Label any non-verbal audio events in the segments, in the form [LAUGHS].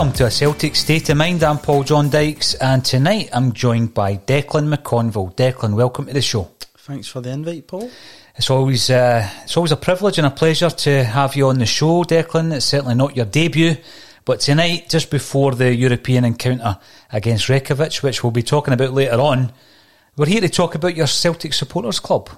Welcome to a Celtic State of Mind. I'm Paul John Dykes, and tonight I'm joined by Declan McConville. Declan, welcome to the show. Thanks for the invite, Paul. It's always uh, it's always a privilege and a pleasure to have you on the show, Declan. It's certainly not your debut, but tonight, just before the European encounter against Reykjavik, which we'll be talking about later on, we're here to talk about your Celtic Supporters Club.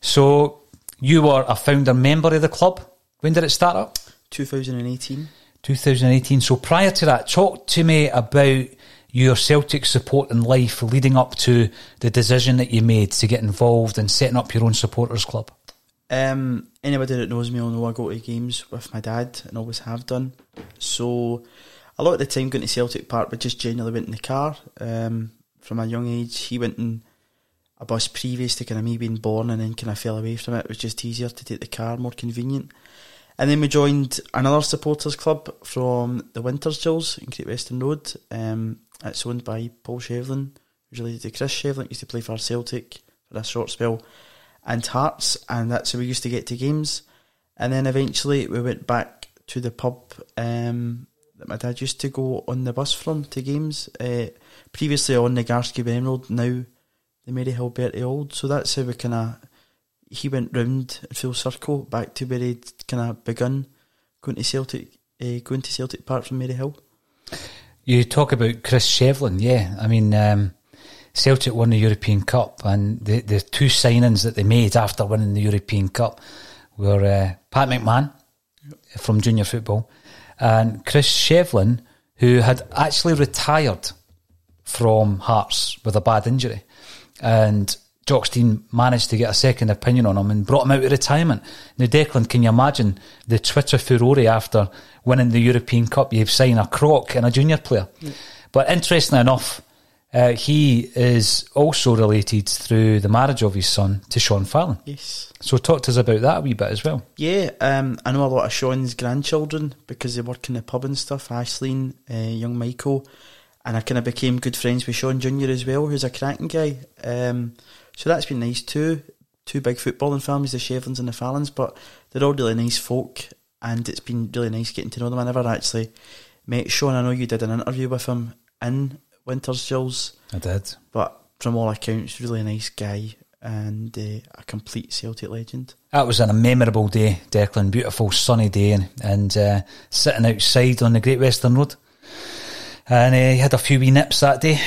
So, you were a founder member of the club. When did it start up? 2018. 2018. So prior to that, talk to me about your Celtic support in life leading up to the decision that you made to get involved in setting up your own supporters club. Um, anybody that knows me will know I go to games with my dad and always have done. So a lot of the time going to Celtic Park, but just generally went in the car. Um, from a young age, he went in a bus previous to kind of me being born, and then kind of fell away from it. It was just easier to take the car, more convenient. And then we joined another supporters club from the Winters Jills in Great Western Road. Um, it's owned by Paul Shevlin, who's related to Chris Shevlane, used to play for Celtic for a short spell, and Hearts, and that's how we used to get to games. And then eventually we went back to the pub um, that my dad used to go on the bus from to games. Uh, previously on the Garscube Road, now the Maryhill Bertie Auld. So that's how we kind of he went round full circle back to where he'd kind of begun going to Celtic, uh, going to Celtic Park from Maryhill. You talk about Chris Shevlane, yeah. I mean, um, Celtic won the European Cup, and the the two signings that they made after winning the European Cup were uh, Pat McMahon, from junior football, and Chris Shevlane, who had actually retired from Hearts with a bad injury, and Jock Stein managed to get a second opinion on him and brought him out of retirement. Now, Declan, can you imagine the Twitter furore after winning the European Cup? You've signed a croc and a junior player. But interestingly enough, uh, he is also related through the marriage of his son to Sean Fallon. Yes. So talk to us about that a wee bit as well. Yeah, um, I know a lot of Sean's grandchildren because they work in the pub and stuff. Ashleen, uh, young Michael, and I kind of became good friends with Sean Junior as well, who's a cracking guy. Um, so that's been nice too. Two big footballing families, the Shevlanes and the Fallons, but they're all really nice folk, and it's been really nice getting to know them. I never actually met Sean. I know you did an interview with him in Winters Gills. I did. But from all accounts, really nice guy and uh, a complete Celtic legend. That was a memorable day, Declan. Beautiful sunny day, and, and uh, sitting outside on the Great Western Road. And uh, he had a few wee nips that day.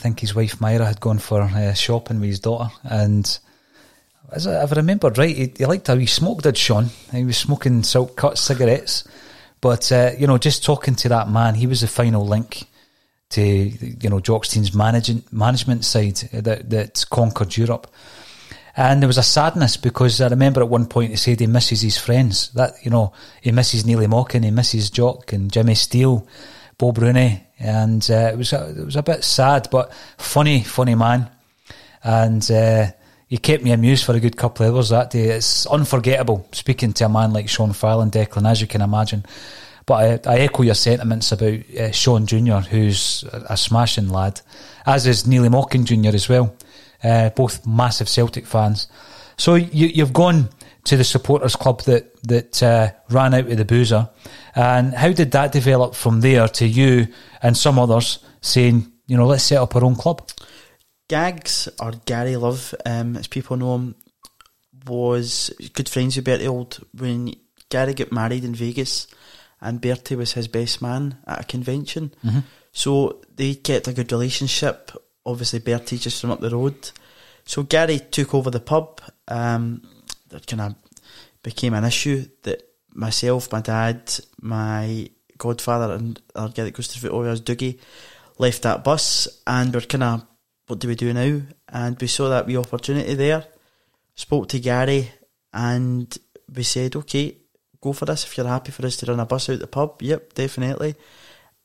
Think his wife Myra had gone for uh, shopping with his daughter, and as I, if I remembered right, he, he liked how he smoked, did Sean? He was smoking silk cut cigarettes. But, uh, you know, just talking to that man, he was the final link to, you know, Jock Stein's managing, management side that, that conquered Europe. And there was a sadness because I remember at one point he said he misses his friends. That, you know, he misses Neilly Mochan, he misses Jock and Jimmy Steele, Bob Rooney. And uh, it, was a, it was a bit sad, but funny, funny man. And uh, he kept me amused for a good couple of hours that day. It's unforgettable speaking to a man like Sean Fallon, Declan, as you can imagine. But I, I echo your sentiments about uh, Sean Jr., who's a, smashing lad, as is Neilly Mochan Jr. as well. Uh, both massive Celtic fans. So you, you've gone to the supporters club that that uh, ran out of the boozer, and how did that develop from there to you and some others saying, you know, let's set up our own club? Gags or Gary Love, um, as people know him, was good friends with Bertie Auld when Gary got married in Vegas, and Bertie was his best man at a convention. Mhm. So they kept a good relationship. Obviously, Bertie just from up the road. So Gary took over the pub. Um, that kind of became an issue that myself, my dad, my godfather, and our guy that goes to football with us, left that bus, and we're kind of, what do we do now? And we saw that wee opportunity there. Spoke to Gary, and we said, okay, go for this if you're happy for us to run a bus out the pub. Yep, definitely.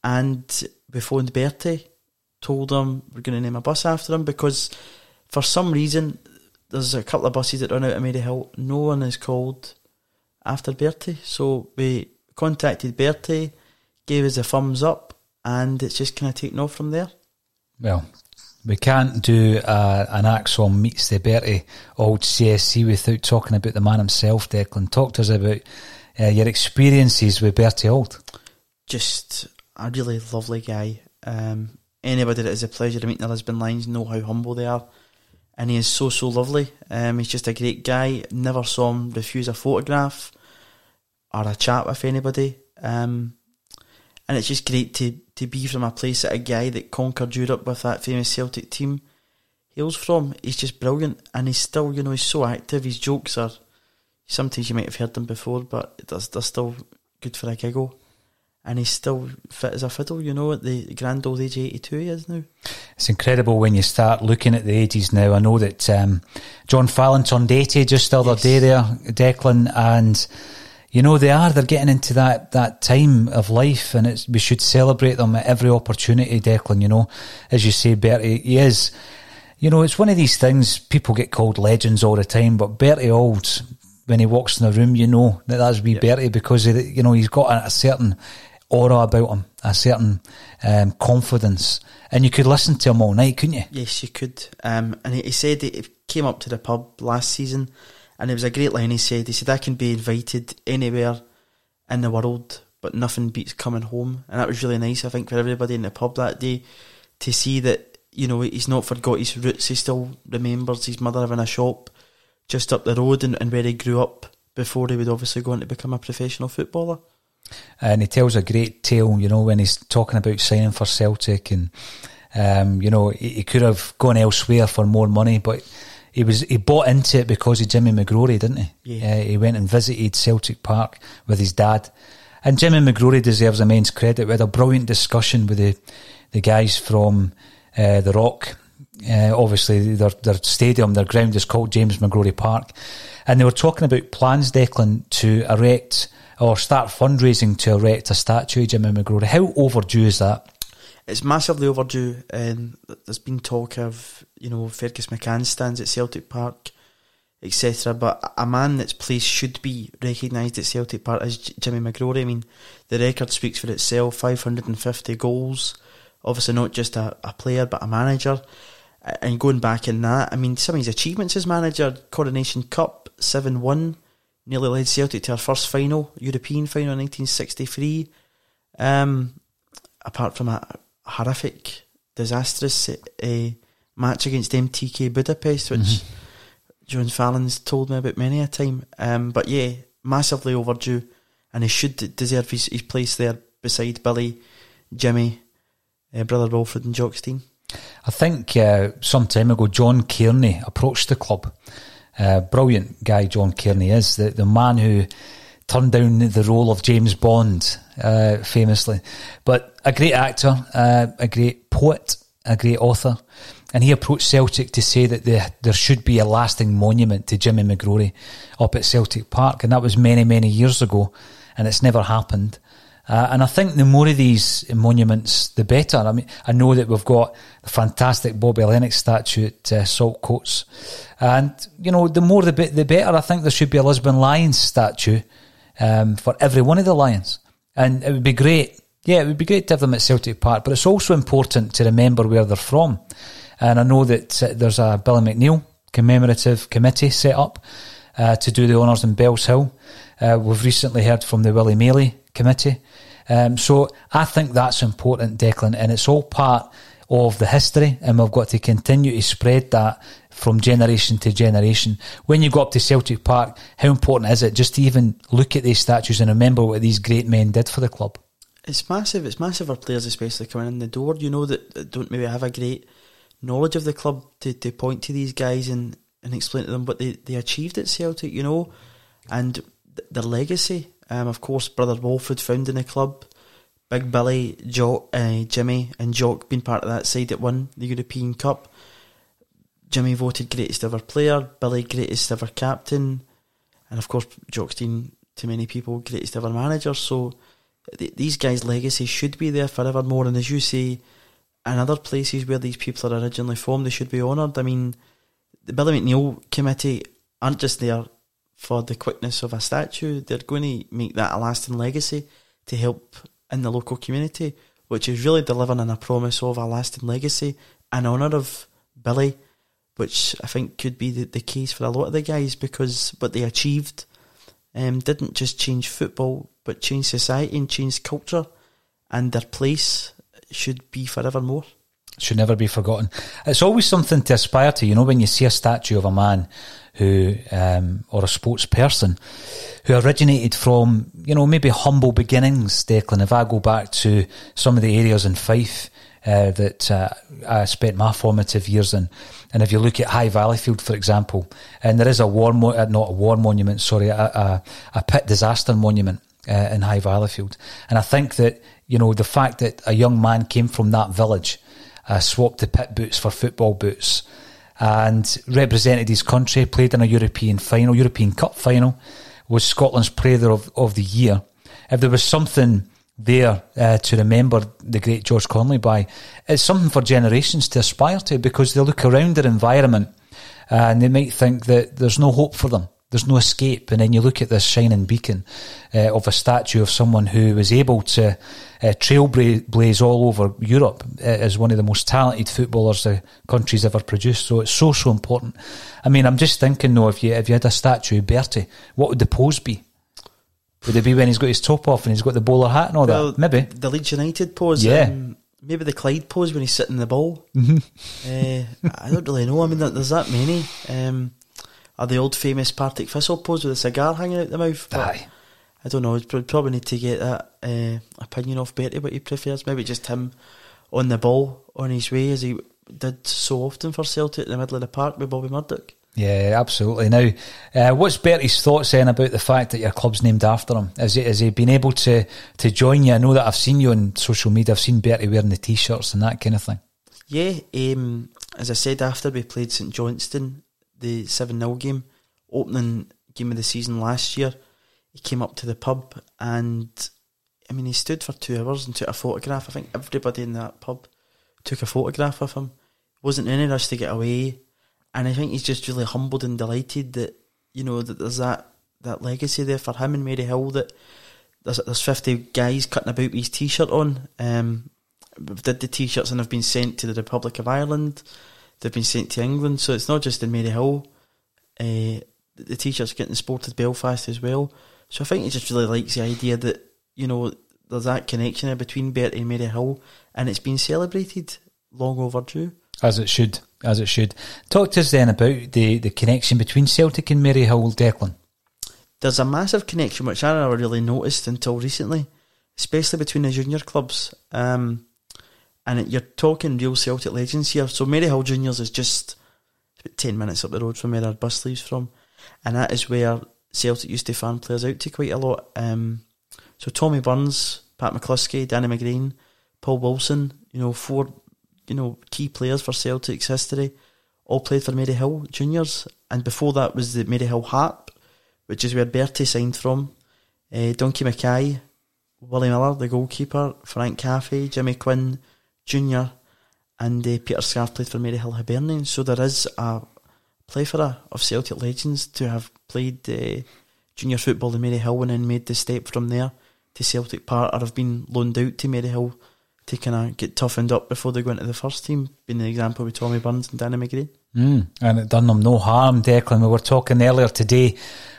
And we phoned Bertie, told him we're going to name a bus after him because for some reason there's a couple of buses that run out of Mary Hill. No one is called after Bertie. So we contacted Bertie, gave us a thumbs up, and it's just kind of taken off from there. Well, we can't do uh, an ACSOM meets the Bertie Auld CSC without talking about the man himself, Declan. Talk to us about uh, your experiences with Bertie Auld. Just a really lovely guy. Um, anybody that has the pleasure of meeting the Lisbon Lions know how humble they are. And he is so, so lovely. Um, he's just a great guy. Never saw him refuse a photograph or a chat with anybody. Um, and it's just great to, to be from a place that a guy that conquered Europe with that famous Celtic team hails from. He's just brilliant. And he's still, you know, he's so active. His jokes are, sometimes you might have heard them before, but they're, they're still good for a giggle. And he's still fit as a fiddle, you know, at the grand old age of 82 he is now. It's incredible when you start looking at the ages now. I know that um, John Fallon turned 80 just the other day there, Declan, and you know they are, they're getting into that, that time of life and it's, we should celebrate them at every opportunity, Declan, you know. As you say, Bertie, he is, you know, it's one of these things, people get called legends all the time, but Bertie Auld, when he walks in the room, you know that that's wee Bertie because, you know, he's got a, a certain aura about him, a certain um, confidence. And you could listen to him all night, couldn't you? Yes, you could. Um, and he, he said he came up to the pub last season, and it was a great line. He said, "He said I can be invited anywhere in the world, but nothing beats coming home." And that was really nice, I think, for everybody in the pub that day to see that you know he's not forgot his roots. He still remembers his mother having a shop just up the road and, and where he grew up before he would obviously go on to become a professional footballer. And he tells a great tale, you know, when he's talking about signing for Celtic and, um, you know, he, he could have gone elsewhere for more money, but he was he bought into it because of Jimmy McGrory, didn't he? Yeah. Uh, he went and visited Celtic Park with his dad, and Jimmy McGrory deserves immense credit. We had a brilliant discussion with the the guys from uh, the Rock. Uh, obviously, their their stadium, their ground is called James McGrory Park, and they were talking about plans, Declan, to erect or start fundraising to erect a statue of Jimmy McGrory. How overdue is that? It's massively overdue, and there's been talk of you know Fergus McCann stands at Celtic Park, etc. But a man that's place should be recognised at Celtic Park as Jimmy McGrory. I mean, the record speaks for itself: 550 goals. Obviously, not just a, a player, but a manager. And going back in that, I mean, some of his achievements as manager: Coronation Cup, seven-one, nearly led Celtic to our first final, European final in 1963. Um, apart from a horrific, disastrous uh, match against MTK Budapest, which Jones Fallon's told me about many a time. Um, but yeah, massively overdue, and he should deserve his, his place there beside Billy, Jimmy, uh, brother Walfrid, and Jock Stein. I think uh, some time ago, John Cairney approached the club. Uh, brilliant guy, John Cairney is the the man who turned down the role of James Bond, uh, famously, but a great actor, uh, a great poet, a great author, and he approached Celtic to say that there there should be a lasting monument to Jimmy McGrory up at Celtic Park, and that was many many years ago, and it's never happened. Uh, and I think the more of these monuments, the better. I mean, I know that we've got the fantastic Bobby Lennox statue at uh, Saltcoats, and you know, the more the bit, the better. I think there should be a Lisbon Lions statue um, for every one of the Lions, and it would be great. Yeah, it would be great to have them at Celtic Park, but it's also important to remember where they're from. And I know that uh, there's a Billy McNeill commemorative committee set up uh, to do the honours in Bellshill. Uh, we've recently heard from the Willie Maley committee. Um, so I think that's important, Declan, and it's all part of the history, and we've got to continue to spread that from generation to generation. When you go up to Celtic Park, how important is it just to even look at these statues and remember what these great men did for the club? It's massive. It's massive for players, especially coming in the door. You know that, don't maybe have a great knowledge of the club to, to point to these guys and, and explain to them what they, they achieved at Celtic. You know, and th- their legacy. Um, of course, brother Walfrid founding the club. Big Billy, Jock, uh, Jimmy, and Jock being part of that side that won the European Cup. Jimmy voted greatest ever player, Billy greatest ever captain, and of course Jock Stein, to many people, greatest ever manager. So th- these guys' legacy should be there forevermore. And as you say, in other places where these people are originally from, they should be honoured. I mean, the Billy McNeill committee aren't just there for the quickness of a statue, they're going to make that a lasting legacy to help in the local community, which is really delivering on a promise of a lasting legacy in honour of Billy, which I think could be the, the case for a lot of the guys because what they achieved um, didn't just change football, but change society and change culture, and their place should be forevermore. should never be forgotten. It's always something to aspire to, you know, when you see a statue of a man who, um, or a sports person who originated from, you know, maybe humble beginnings, Declan. If I go back to some of the areas in Fife uh, that uh, I spent my formative years in, and if you look at High Valleyfield, for example, and there is a war, mo- uh, not a war monument, sorry, a, a, a pit disaster monument uh, in High Valleyfield. And I think that, you know, the fact that a young man came from that village, uh, swapped the pit boots for football boots, and represented his country, played in a European final, European Cup final, was Scotland's Player of, of the Year. If there was something there uh, to remember the great George Connelly by, it's something for generations to aspire to because they look around their environment and they might think that there's no hope for them. There's no escape. And then you look at this shining beacon uh, of a statue of someone who was able to uh, trailblaze all over Europe uh, as one of the most talented footballers the country's ever produced. So it's so, so important. I mean, I'm just thinking though, if you, if you had a statue of Bertie, what would the pose be? Would it be when he's got his top off and he's got the bowler hat and all Well, that? Maybe. the Leeds United pose. Yeah. um, maybe the Clyde pose when he's sitting the ball. Mhm. uh, I don't really know. I mean, there's that many. Um, or the old famous Partick Thistle pose with a cigar hanging out the mouth. But Aye. I don't know. We'd probably need to get that uh, opinion off Bertie what he prefers. Maybe just him on the ball on his way as he did so often for Celtic in the middle of the park with Bobby Murdoch. Yeah, absolutely. Now, uh, what's Bertie's thoughts then about the fact that your club's named after him? Has he, has he been able to, to join you? I know that I've seen you on social media. I've seen Bertie wearing the t-shirts and that kind of thing. Yeah, um, as I said, after we played St Johnstone, the 7 0 game, opening game of the season last year, he came up to the pub and, I mean, he stood for two hours and took a photograph. I think everybody in that pub took a photograph of him. Wasn't in any rush to get away. And I think he's just really humbled and delighted that, you know, that there's that, that legacy there for him and Maryhill that there's, there's 50 guys cutting about his t shirt on. Um, did the t-shirts and have been sent to the Republic of Ireland. They've been sent to England, so it's not just in Maryhill. Uh, the t-shirts getting sported Belfast as well. So I think he just really likes the idea that you know there's that connection there between Bertie and Maryhill, and it's been celebrated long overdue. As it should, as it should. Talk to us then about the, the connection between Celtic and Maryhill, Declan. There's a massive connection which I never really noticed until recently, especially between the junior clubs. Um, and you're talking real Celtic legends here. So Maryhill Juniors is just about 10 minutes up the road from where our bus leaves from. And that is where Celtic used to fan players out to quite a lot. Um, so Tommy Burns, Pat McCluskey, Danny McGrain, Paul Wilson, you know, four, you know, key players for Celtic's history, all played for Maryhill Juniors. And before that was the Maryhill Harp, which is where Bertie signed from. Uh, Donkey Mackay, Willie Miller, the goalkeeper, Frank Caffey, Jimmy Quinn, Junior, and uh, Peter Scarff played for Maryhill Hibernian. So there is a plethora of Celtic legends to have played uh, junior football in Maryhill and then made the step from there to Celtic Park or have been loaned out to Maryhill to kind of get toughened up before they go into the first team, being the example with Tommy Burns and Danny McGrain. Mm, and it done them no harm, Declan. We were talking earlier today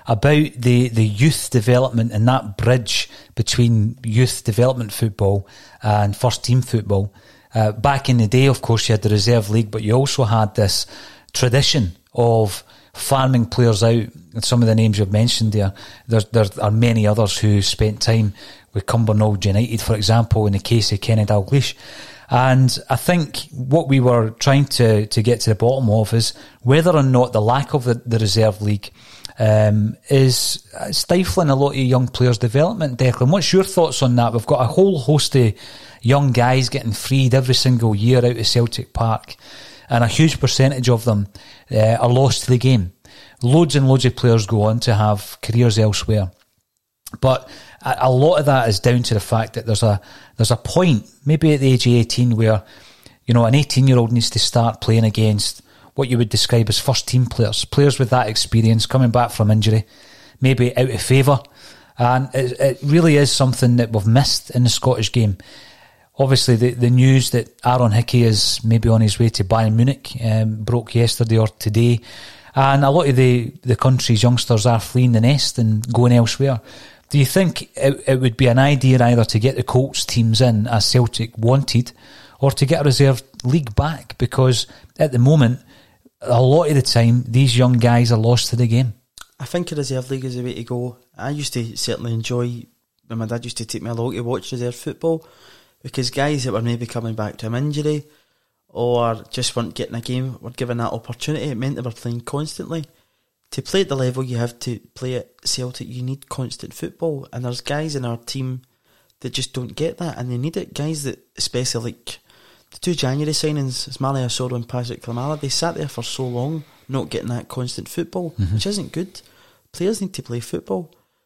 about the, the youth development and that bridge between youth development football and first team football. Uh, back in the day, of course, you had the reserve league, but you also had this tradition of farming players out. And some of the names you've mentioned there, there, there are many others who spent time with Cumbernauld United, for example, in the case of Kenny Dalglish. And I think what we were trying to, to get to the bottom of is whether or not the lack of the, the reserve league um, is stifling a lot of young players' development. Declan, what's your thoughts on that? We've got a whole host of young guys getting freed every single year out of Celtic Park, and a huge percentage of them uh, are lost to the game. Loads and loads of players go on to have careers elsewhere. But a lot of that is down to the fact that there's a there's a point, maybe at the age of 18, where you know an 18 year old needs to start playing against what you would describe as first team players, players with that experience coming back from injury, maybe out of favour, and it, it really is something that we've missed in the Scottish game obviously the, the news that Aaron Hickey is maybe on his way to Bayern Munich um, broke yesterday or today. And a lot of the, the country's youngsters are fleeing the nest and going elsewhere. Do you think it, it would be an idea either to get the Colts teams in as Celtic wanted or to get a reserve league back? Because at the moment, a lot of the time, these young guys are lost to the game. I think a reserve league is the way to go. I used to certainly enjoy when my dad used to take me along to watch reserve football because guys that were maybe coming back to an injury or just weren't getting a game were given that opportunity. It meant they were playing constantly. To play at the level you have to play at Celtic, you need constant football. And there's guys in our team that just don't get that, and they need it. Guys that, especially like the two January signings, Ismaila Soro and Patrick Klimala, they sat there for so long not getting that constant football, mm-hmm. which isn't good. Players need to play football.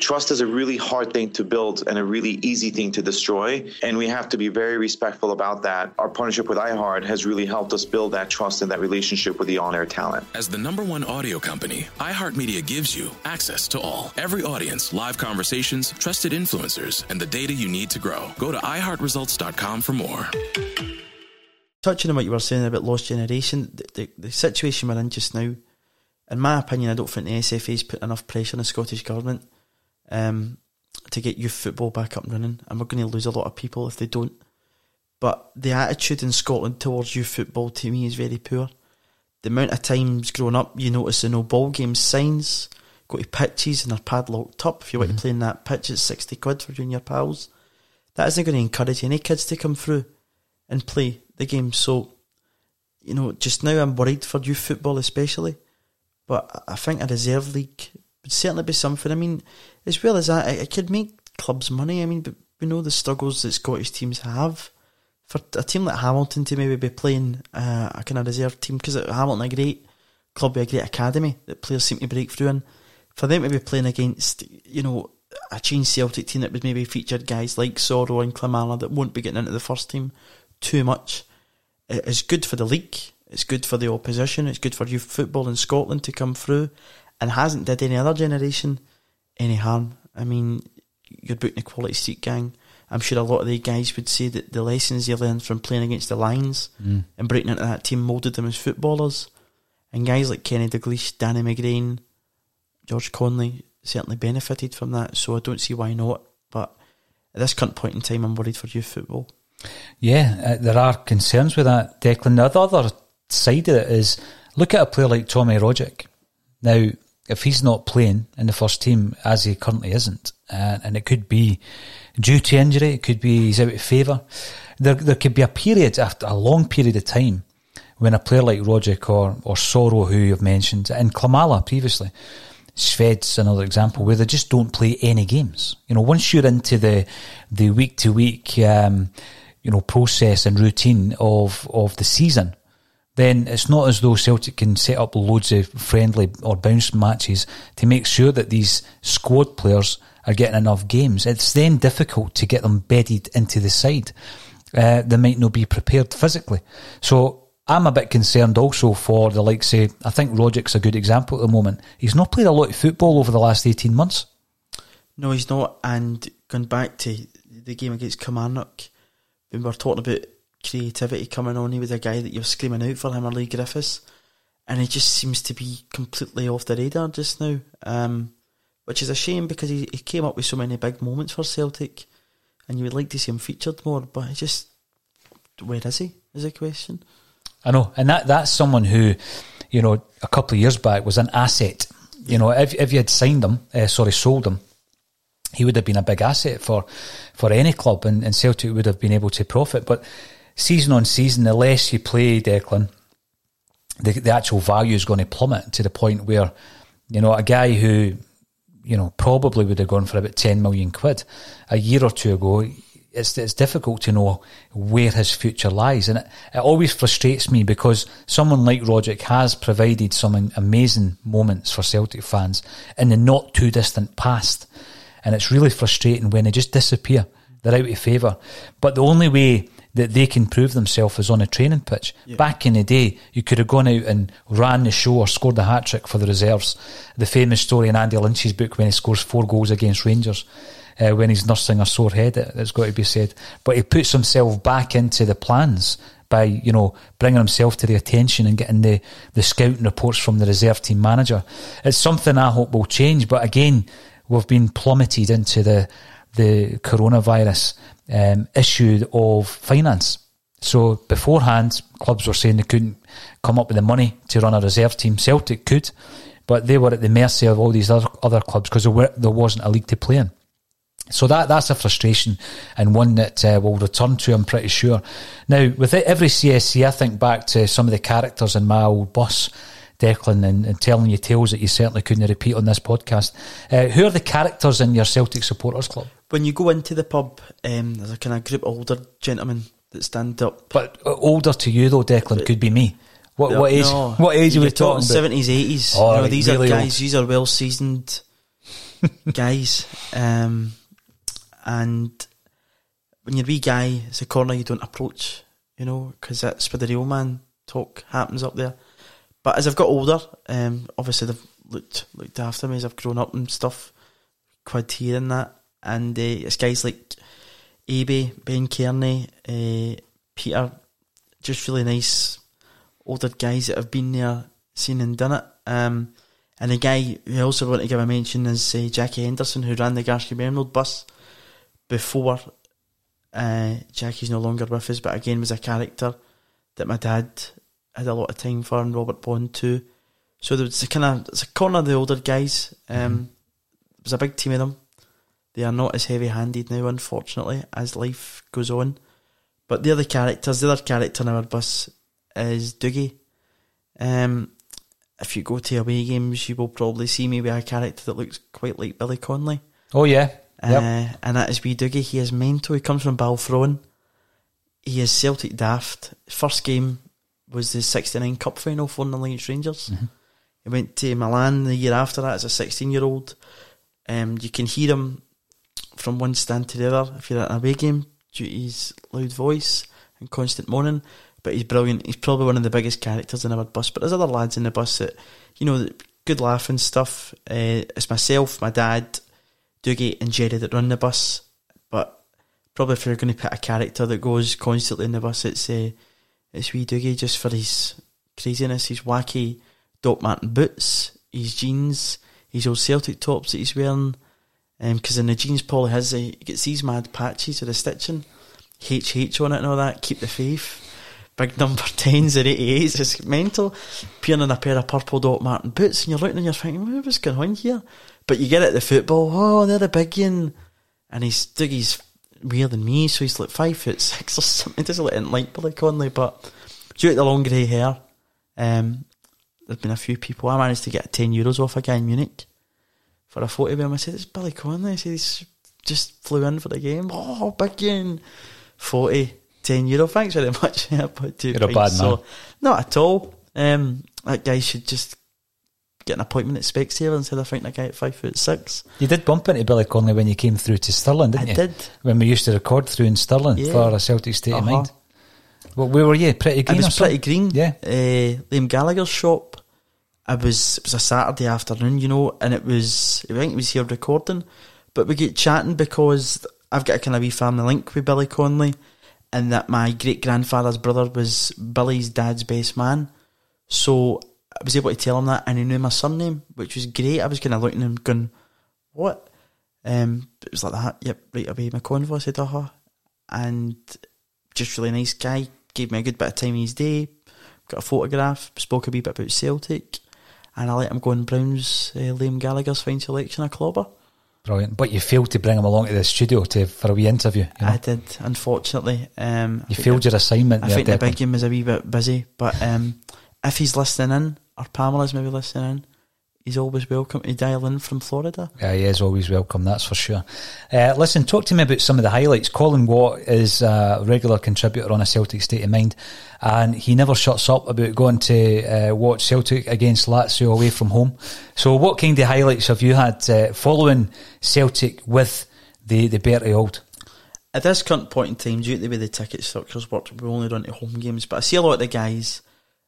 Trust is a really hard thing to build and a really easy thing to destroy. And we have to be very respectful about that. Our partnership with iHeart has really helped us build that trust and that relationship with the on air talent. As the number one audio company, iHeartMedia gives you access to all, every audience, live conversations, trusted influencers, and the data you need to grow. Go to iHeartResults.com for more. Touching on what you were saying about lost generation, the, the, the situation we're in just now, in my opinion, I don't think the SFA's put enough pressure on the Scottish Government um, to get youth football back up and running, and we're going to lose a lot of people if they don't. But the attitude in Scotland towards youth football to me is very poor. The amount of times growing up you notice the no ball game signs, go to pitches and they're padlocked up. If you want Mhm. to play in that pitch, it's 60 quid for you and your pals. That isn't going to encourage any kids to come through and play the game. So, you know, just now I'm worried for youth football especially. But I think a reserve league would certainly be something. I mean, as well as that, it, could make clubs money. I mean, we know the struggles that Scottish teams have. For a team like Hamilton to maybe be playing uh, a kind of reserve team, because Hamilton a great club a great academy that players seem to break through in. For them to be playing against, you know, a changed Celtic team that would maybe featured guys like Soro and Klimala that won't be getting into the first team too much, it is good for the league. It's good for the opposition. It's good for youth football in Scotland to come through, and hasn't did any other generation any harm. I mean, you're booting a quality seat gang. I'm sure a lot of the guys would say that the lessons you learned from playing against the Lions Mm. and breaking into that team moulded them as footballers. And guys like Kenny Dalglish, Danny McGrain, George Connelly certainly benefited from that. So I don't see why not. But at this current point in time, I'm worried for youth football. Yeah, uh, there are concerns with that, Declan. The other side of it is look at a player like Tommy Rogic. Now, if he's not playing in the first team, as he currently isn't, uh, and it could be due to injury, it could be he's out of favour, there, there could be a period, after a long period of time, when a player like Rogic or, or Soro, who you've mentioned, and Klimala previously, Shved's another example where they just don't play any games. You know, once you're into the the week to week, you know, process and routine of of the season, then it's not as though Celtic can set up loads of friendly or bounce matches to make sure that these squad players are getting enough games. It's then difficult to get them bedded into the side. Uh, they might not be prepared physically. So I'm a bit concerned also for the like say I think Roderick's a good example at the moment. He's not played a lot of football over the last 18 months. No, he's not. And going back to the game against Kilmarnock, when we were talking about creativity coming on, he was a guy that you're screaming out for him, or Leigh Griffiths, and he just seems to be completely off the radar just now, um, which is a shame because he, he came up with so many big moments for Celtic, and you would like to see him featured more, but just, where is he, is a question. I know, and that that's someone who, you know, a couple of years back was an asset. You know, if if you had signed him, uh, sorry, sold him, he would have been a big asset for for any club, and, and Celtic would have been able to profit. But season on season, the less you play, Declan, the the actual value is going to plummet to the point where, you know, a guy who, you know, probably would have gone for about ten million quid a year or two ago it's it's difficult to know where his future lies, and it, it always frustrates me because someone like Rogic has provided some amazing moments for Celtic fans in the not too distant past, and it's really frustrating when they just disappear. They're out of favour, but the only way that they can prove themselves is on a training pitch. Yeah. Back in the day, you could have gone out and ran the show or scored the hat trick for the reserves. The famous story in Andy Lynch's book when he scores four goals against Rangers uh, when he's nursing a sore head, it's got to be said. But he puts himself back into the plans by, you know, bringing himself to the attention and getting the, the scouting reports from the reserve team manager. It's something I hope will change. But again, we've been plummeted into the, the coronavirus um, issue of finance. So beforehand, clubs were saying they couldn't come up with the money to run a reserve team. Celtic could, but they were at the mercy of all these other, other clubs because there, there wasn't a league to play in. So that that's a frustration and one that uh, we'll return to, I'm pretty sure. Now, with every CSC, I think back to some of the characters in my old bus, Declan, and, and telling you tales that you certainly couldn't repeat on this podcast. Uh, who are the characters in your Celtic supporters club? When you go into the pub, um, there's a kind of group of older gentlemen that stand up. But uh, older to you though, Declan, could be me. What, what age? No, what age are we talking? Seventies, eighties. Oh, right, these really are old. guys. These are well seasoned [LAUGHS] guys. Um, and when you're a wee guy, it's a corner you don't approach. You know, because that's where the real man talk happens up there. But as I've got older, um, obviously they've looked looked after me as I've grown up and stuff. Quid here and that, and uh, it's guys like Abe, Ben Kearney, uh, Peter, just really nice older guys that have been there, seen and done it. Um, and the guy who I also want to give a mention is uh, Jackie Henderson, who ran the Garscube Emerald bus before uh, Jackie's no longer with us, but again was a character that my dad had a lot of time for, and Robert Bond too. So there was a kind of it's a corner of the older guys. Um, There was a big team of them. They are not as heavy-handed now, unfortunately, as life goes on. But the other characters, the other character in our bus is Doogie. Um, if you go to away games, you will probably see me with a character that looks quite like Billy Connolly. Oh yeah, yep. Uh, and that is wee Doogie. He is mental. He comes from Balfron. He is Celtic daft. First game was the 69 Cup final for the Alliance Rangers. Mm-hmm. He went to Milan the year after that as a 16 year old. Um, you can hear him from one stand to the other if you're at an away game due to his loud voice and constant moaning. But he's brilliant. He's probably one of the biggest characters in our bus. But there's other lads in the bus that, you know, good laughing stuff. Uh, it's myself, my dad, Doogie, and Jerry that run the bus. But probably if you're going to put a character that goes constantly in the bus, it's uh, it's wee Doogie just for his craziness, his wacky Doc Martin boots, his jeans, his old Celtic tops that he's wearing. Because in the jeans, Paul has, he gets these mad patches of the stitching, HH on it and all that, keep the faith. Big number 10s and 88s, it's mental. Peering in a pair of purple Doc Martin boots, and you're looking and you're thinking, what's going on here? But you get at the football, oh, they're the big one. And he's, Dougie's weirder than me, so he's like five foot six or [LAUGHS] something. He doesn't look anything like Billy Connolly, but due to the long grey hair, um, there's been a few people. I managed to get 10 euros off a guy in Munich for a photo of him. I said, it's Billy Connolly. I said, he's just flew in for the game. Oh, big one. 40, 10 euro. Thanks very much. I put two You're a bad man. So, not at all. Um, that guy should just get an appointment at Specsavers instead of fighting a guy at five foot six. You did bump into Billy Connolly when you came through to Stirling, didn't I you? did. When we used to record through in Stirling Yeah. for a Celtic State of Uh-huh. Mind. Well, where were you? Pretty I green. or was pretty green. Yeah. Uh, Liam Gallagher's shop. I was it was a Saturday afternoon, you know, and it was I think he was here recording, but we get chatting because I've got a kind of wee family link with Billy Connolly, and that my great grandfather's brother was Billy's dad's best man, so I was able to tell him that, and he knew my surname, which was great. I was kind of looking at him, going, "What?" Um, it was like that. Yep, right away. My convoy said, "Uh huh," and just really nice guy. Gave me a good bit of time in his day. Got a photograph. Spoke a wee bit about Celtic, and I let him go in Brown's uh, Liam Gallagher's fine selection of Clobber. Brilliant. But you failed to bring him along to the studio to for a wee interview. You, know? I did, unfortunately. Um, you failed the- your assignment I there, think the Declan. big game was a wee bit busy, but um, if he's listening in, or Pamela's maybe listening in, he's always welcome to dial in from Florida. Yeah, he is always welcome, that's for sure. Uh, listen, talk to me about some of the highlights. Colin Watt is a regular contributor on a Celtic State of Mind, and he never shuts up about going to uh, watch Celtic against Lazio away from home. So, what kind of highlights have you had uh, following Celtic with the, the Bertie Auld? At this current point in time, due to the way the ticket structures work, we only run to home games. But I see a lot of the guys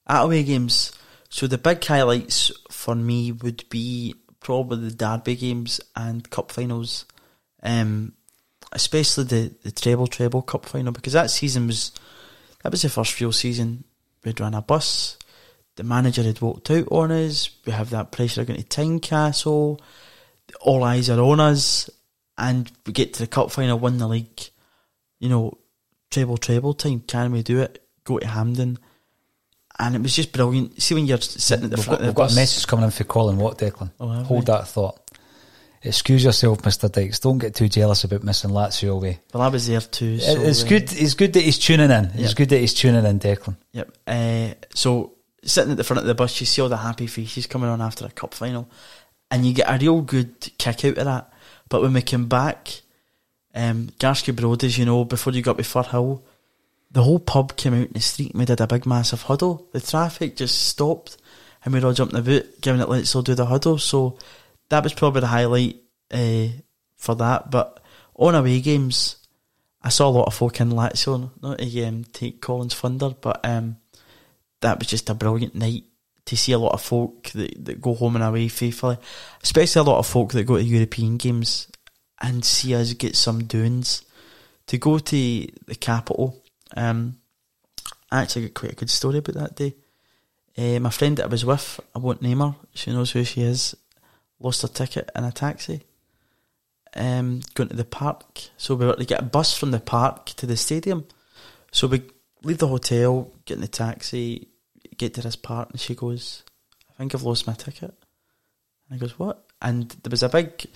at away games. So the big highlights for me would be probably the derby games and cup finals, um, especially the the treble treble cup final because that season was that was the first real season we'd run a bus. The manager had walked out on us. We have that pressure going to Tynecastle. All eyes are on us, and we get to the cup final, win the league. You know, treble treble time. Can we do it? Go to Hampden, and it was just brilliant. See when you're sitting at the We've front got, we've of the got bus. a message coming in for Colin Watt, Declan. Oh, Hold we? that thought. Excuse yourself, Mr. Dykes. Don't get too jealous about missing Lazio away. Well, I was there too. So, it's uh, good. It's good that he's tuning in. It's Yep. good that he's tuning in, Declan. Yep. Uh, so sitting at the front of the bus, you see all the happy faces coming on after a cup final, and you get a real good kick out of that. But when we came back, um, Garscube Broad, as you know, before you got to Firhill, the whole pub came out in the street and we did a big massive huddle. The traffic just stopped, and we all jumped in the boot, giving it let's all do the huddle. So that was probably the highlight uh, for that. But on away games, I saw a lot of folk in Lazio, not to um, take Colin's thunder, but um, that was just a brilliant night to see a lot of folk that, that go home and away faithfully, especially a lot of folk that go to European games and see us get some doings. To go to the capital, um, I actually got quite a good story about that day. Uh, my friend that I was with, I won't name her, she knows who she is, lost her ticket in a taxi um, going to the park. So we were to get a bus from the park to the stadium. So we leave the hotel, get in the taxi, get to this park, and she goes, I think I've lost my ticket. And he goes, what? And there was a big,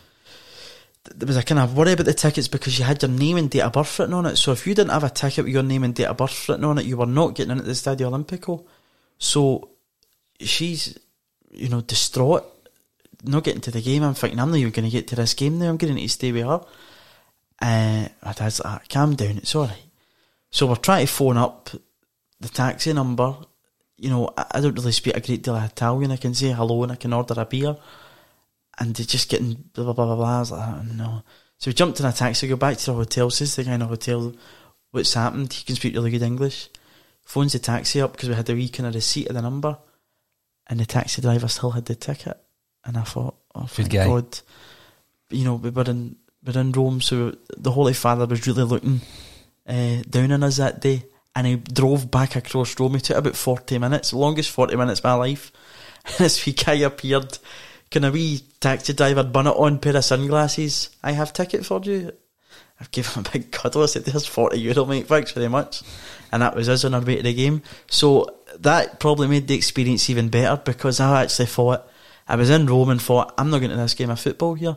there was a kind of worry about the tickets because you had your name and date of birth written on it. So if you didn't have a ticket with your name and date of birth written on it, you were not getting in at the Stadio Olimpico. So she's, you know, distraught, not getting to the game. I'm thinking, I'm not even going to get to this game now. I'm going to need to stay with her. Uh, my dad's like, "Ah, calm down, it's alright. So we're trying to phone up the taxi number. You know, I, I don't really speak a great deal of Italian. I can say hello and I can order a beer. And they're just getting blah, blah, blah, blah, blah. I was like, oh, no. So we jumped in a taxi, go back to the hotel, says the guy in the hotel what's happened. He can speak really good English. Phones the taxi up because we had a wee kind of receipt of the number. And the taxi driver still had the ticket. And I thought, oh, thank. God. You know, we were in, we were in Rome, so the Holy Father was really looking uh, down on us that day. And he drove back across Rome. It took about 40 minutes, longest 40 minutes of my life. [LAUGHS] And this wee guy appeared, kind of wee taxi driver, bonnet on, pair of sunglasses. I have ticket for you. I've given him a big cuddle. I said, there's 40 euro, mate. Thanks very much. And that was us on our way to the game. So that probably made the experience even better because I actually thought, I was in Rome and thought, I'm not going to this game of football here.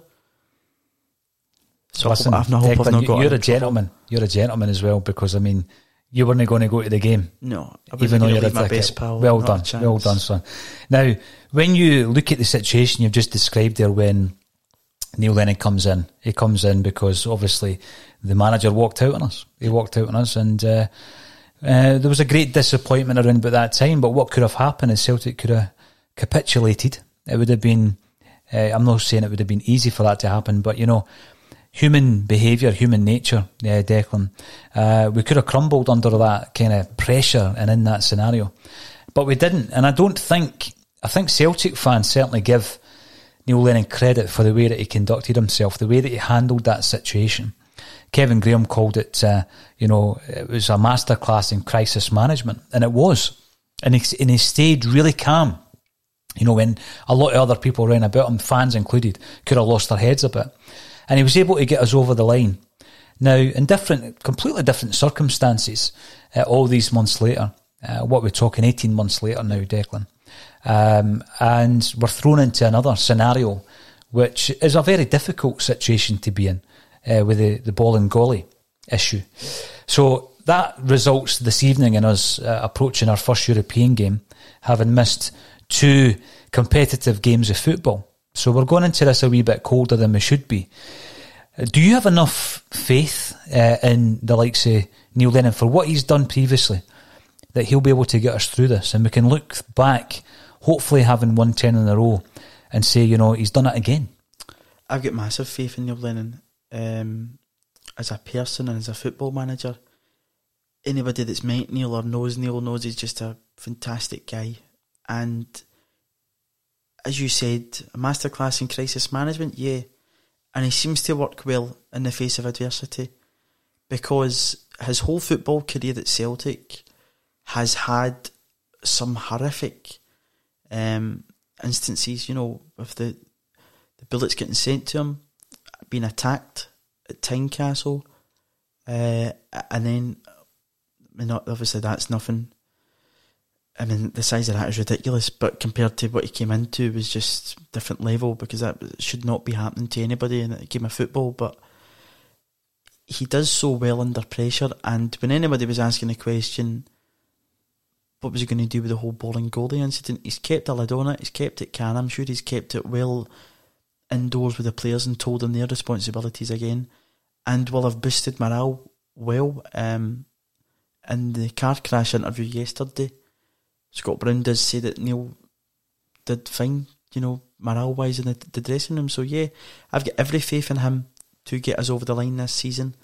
So Listen, I hope, I hope I've Declan, not you- got you're a trouble. gentleman. You're a gentleman as well because I mean, you weren't going to go to the game. No, I even though you're a leave my ticket. best pal, Well done, well done, son. Now, when you look at the situation you've just described there, when Neil Lennon comes in, he comes in because obviously the manager walked out on us. He walked out on us, and uh, uh, there was a great disappointment around about that time. But what could have happened is Celtic could have capitulated. It would have been. Uh, I'm not saying it would have been easy for that to happen, but you know, human behaviour, human nature, yeah, Declan. Uh, we could have crumbled under that kind of pressure and in that scenario, but we didn't. And I don't think, I think Celtic fans certainly give Neil Lennon credit for the way that he conducted himself, the way that he handled that situation. Kevin Graham called it, uh, you know, it was a masterclass in crisis management, and it was. And he, and he stayed really calm. You know, when a lot of other people around about him, fans included, could have lost their heads a bit. And he was able to get us over the line. Now, in different, completely different circumstances, uh, all these months later, uh, what we're talking 18 months later now, Declan, um, and we're thrown into another scenario, which is a very difficult situation to be in uh, with the, the Bolingoli issue. So that results this evening in us uh, approaching our first European game, having missed two competitive games of football. So we're going into this a wee bit colder than we should be. Uh, Do you have enough faith uh, in the likes of Neil Lennon for what he's done previously that he'll be able to get us through this and we can look back, hopefully having won 10 in a row and say, you know, he's done it again? I've got massive faith in Neil Lennon um, as a person and as a football manager. Anybody that's met Neil or knows Neil knows he's just a fantastic guy. And as you said, a masterclass in crisis management, yeah. And he seems to work well in the face of adversity because his whole football career at Celtic has had some horrific um, instances, you know, with the the bullets getting sent to him, being attacked at Tynecastle, uh, and then, obviously that's nothing. I mean, the size of that is ridiculous, but compared to what he came into, was just different level because that should not be happening to anybody in a game of football. But he does so well under pressure, and when anybody was asking the question, what was he going to do with the whole Bolingoli incident? He's kept a lid on it. He's kept it can. I'm sure he's kept it well indoors with the players and told them their responsibilities again, and will have boosted morale well. Um, in the car crash interview yesterday, Scott Brown does say that Neil did fine, you know, morale wise in the, the dressing room. So yeah, I've got every faith in him to get us over the line this season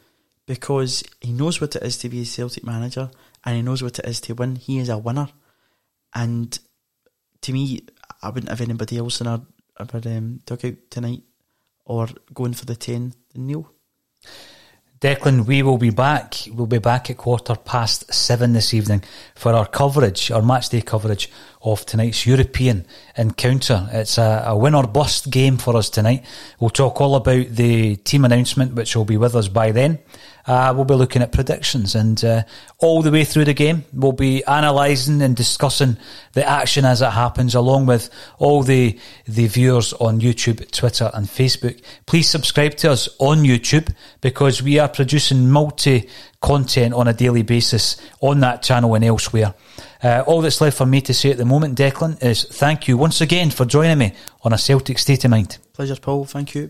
because he knows what it is to be a Celtic manager and he knows what it is to win. He is a winner, and to me, I wouldn't have anybody else in our, our um, dugout tonight or going for the ten than Neil. Declan, we will be back. We'll be back at quarter past seven this evening for our coverage, our matchday coverage of tonight's European encounter. It's a, a win or bust game for us tonight. We'll talk all about the team announcement, which will be with us by then. uh, we'll be looking at predictions and uh, all the way through the game, we'll be analysing and discussing the action as it happens, along with all the the viewers on YouTube, Twitter, and Facebook. Please subscribe to us on YouTube because we are producing multi content on a daily basis on that channel and elsewhere. Uh, all that's left for me to say at the moment, Declan, is thank you once again for joining me on a Celtic State of Mind. Pleasure, Paul. Thank you.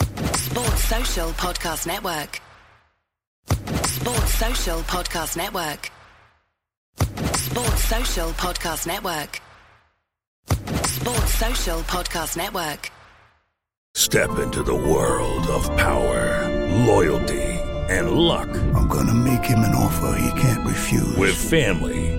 Sports Social Podcast Network. Sports Social Podcast Network. Sports Social Podcast Network. Sports Social Podcast Network. Step into the world of power, loyalty, and luck. I'm gonna make him an offer he can't refuse. With family,